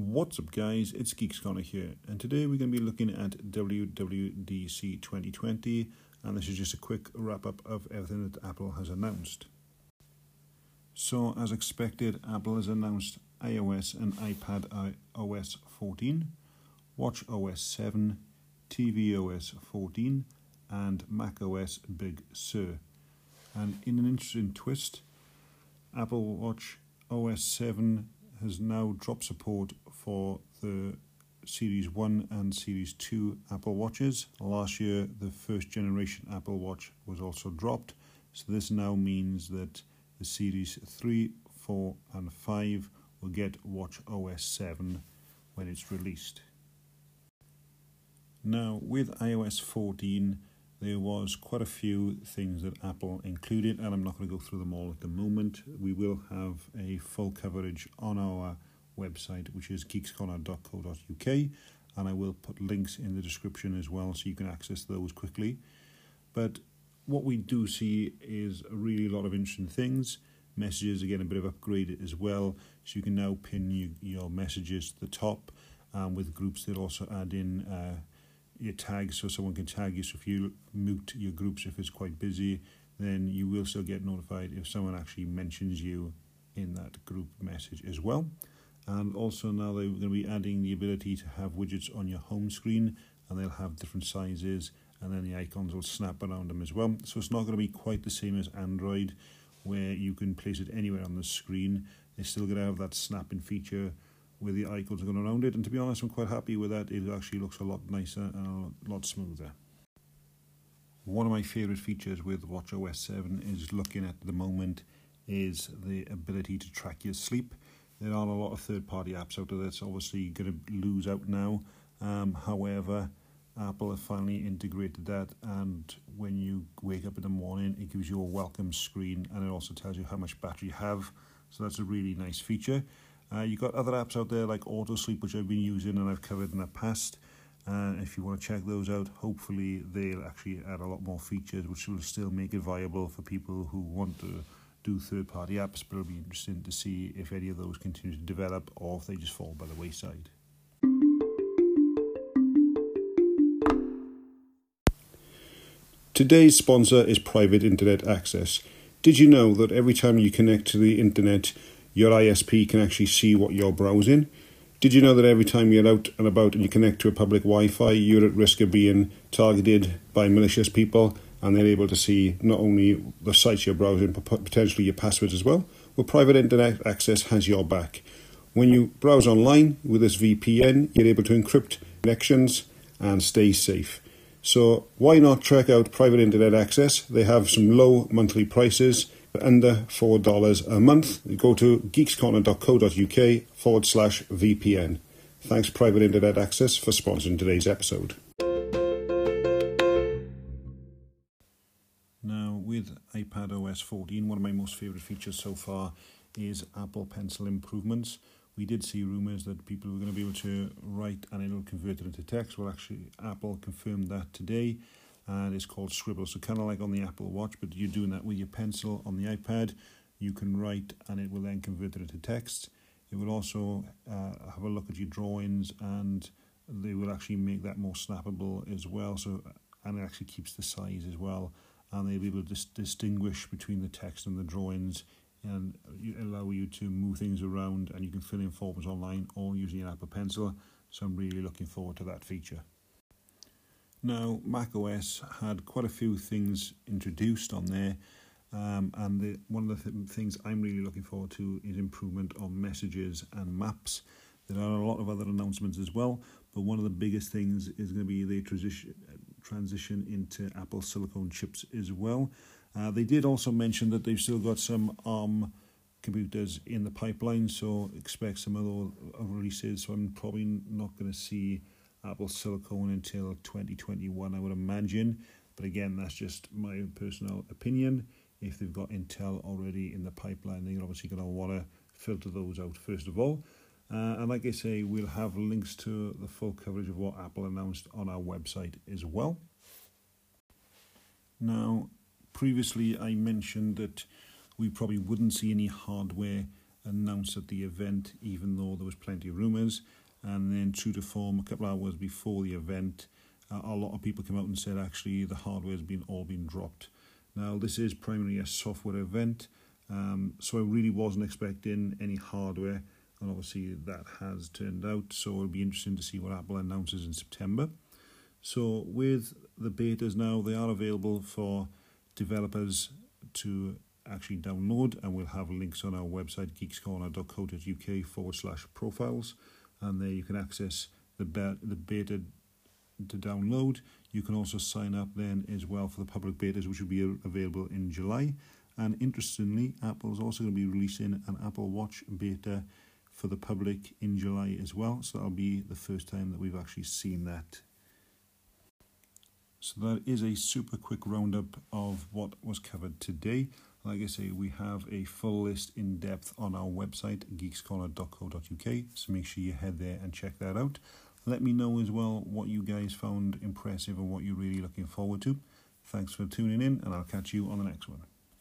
What's up, guys? It's Geeks Corner here, and today we're going to be looking at WWDC 2020, and this is just a quick wrap up of everything that Apple has announced. So, as expected, Apple has announced iOS and iPad OS 14, Watch OS 7, TV OS 14, and Mac OS Big Sur. And in an interesting twist, Apple Watch OS 7 has now dropped support for the Series 1 and Series 2 Apple Watches. Last year, the first generation Apple Watch was also dropped, so this now means that the Series 3, 4, and 5 will get Watch OS 7 when it's released. Now, with iOS 14, there was quite a few things that Apple included, and I'm not going to go through them all at the moment. We will have a full coverage on our website, which is geekscorner.co.uk, and I will put links in the description as well so you can access those quickly. But what we do see is a really lot of interesting things. Messages again a bit of upgrade as well, so you can now pin you, your messages to the top, um, with groups they'll also add in. Uh, your tags so someone can tag you. So if you mute your groups if it's quite busy, then you will still get notified if someone actually mentions you in that group message as well. And also now they're going to be adding the ability to have widgets on your home screen and they'll have different sizes and then the icons will snap around them as well. So it's not going to be quite the same as Android where you can place it anywhere on the screen. They're still going to have that snapping feature where the icons are going around it. And to be honest, I'm quite happy with that. It actually looks a lot nicer and a lot smoother. One of my favourite features with WatchOS 7 is looking at the moment is the ability to track your sleep. There are a lot of third-party apps out there that's obviously going to lose out now. Um, however, Apple have finally integrated that, and when you wake up in the morning, it gives you a welcome screen, and it also tells you how much battery you have. So that's a really nice feature. Uh, you've got other apps out there like AutoSleep, which I've been using and I've covered in the past. Uh, if you want to check those out, hopefully they'll actually add a lot more features, which will still make it viable for people who want to do third-party apps. But it'll be interesting to see if any of those continue to develop or if they just fall by the wayside. Today's sponsor is Private Internet Access. Did you know that every time you connect to the internet, your ISP can actually see what you're browsing. Did you know that every time you're out and about and you connect to a public Wi Fi, you're at risk of being targeted by malicious people and they're able to see not only the sites you're browsing, but potentially your passwords as well? Well, private internet access has your back. When you browse online with this VPN, you're able to encrypt connections and stay safe. So, why not check out private internet access? They have some low monthly prices under $4 a month. Go to geekscorner.co.uk forward slash VPN. Thanks, Private Internet Access, for sponsoring today's episode. iPad OS 14, one of my most favourite features so far is Apple Pencil improvements. We did see rumours that people were going to be able to write and it'll convert it into text. Well, actually, Apple confirmed that today and it's called Scribble. So kind of like on the Apple Watch, but you're doing that with your pencil on the iPad. You can write, and it will then convert it into text. It will also uh, have a look at your drawings, and they will actually make that more snappable as well. So and it actually keeps the size as well, and they'll be able to dis- distinguish between the text and the drawings. And allow you to move things around, and you can fill in forms online or using an Apple Pencil. So I'm really looking forward to that feature. Now, macOS had quite a few things introduced on there, um, and the, one of the th- things I'm really looking forward to is improvement on messages and maps. There are a lot of other announcements as well, but one of the biggest things is going to be the transition transition into Apple silicone chips as well. Uh, they did also mention that they've still got some ARM computers in the pipeline, so expect some other releases. So I'm probably not going to see Apple Silicone until 2021, I would imagine. But again, that's just my personal opinion. If they've got Intel already in the pipeline, they're obviously going to want to filter those out first of all. Uh, and like I say, we'll have links to the full coverage of what Apple announced on our website as well. Now, previously I mentioned that we probably wouldn't see any hardware announced at the event, even though there was plenty of rumours. And then, true to form, a couple of hours before the event, uh, a lot of people came out and said actually the hardware has been all been dropped. Now, this is primarily a software event, um, so I really wasn't expecting any hardware, and obviously that has turned out. So it'll be interesting to see what Apple announces in September. So with the betas now, they are available for developers to actually download, and we'll have links on our website geekscorner.co.uk forward slash profiles, and there you can access the the beta to download. You can also sign up then as well for the public betas, which will be available in July. And interestingly, Apple is also going to be releasing an Apple Watch beta for the public in July as well. So that'll be the first time that we've actually seen that. So that is a super quick roundup of what was covered today. Like I say, we have a full list in depth on our website, geekscorner.co.uk. So make sure you head there and check that out. Let me know as well what you guys found impressive and what you're really looking forward to. Thanks for tuning in, and I'll catch you on the next one.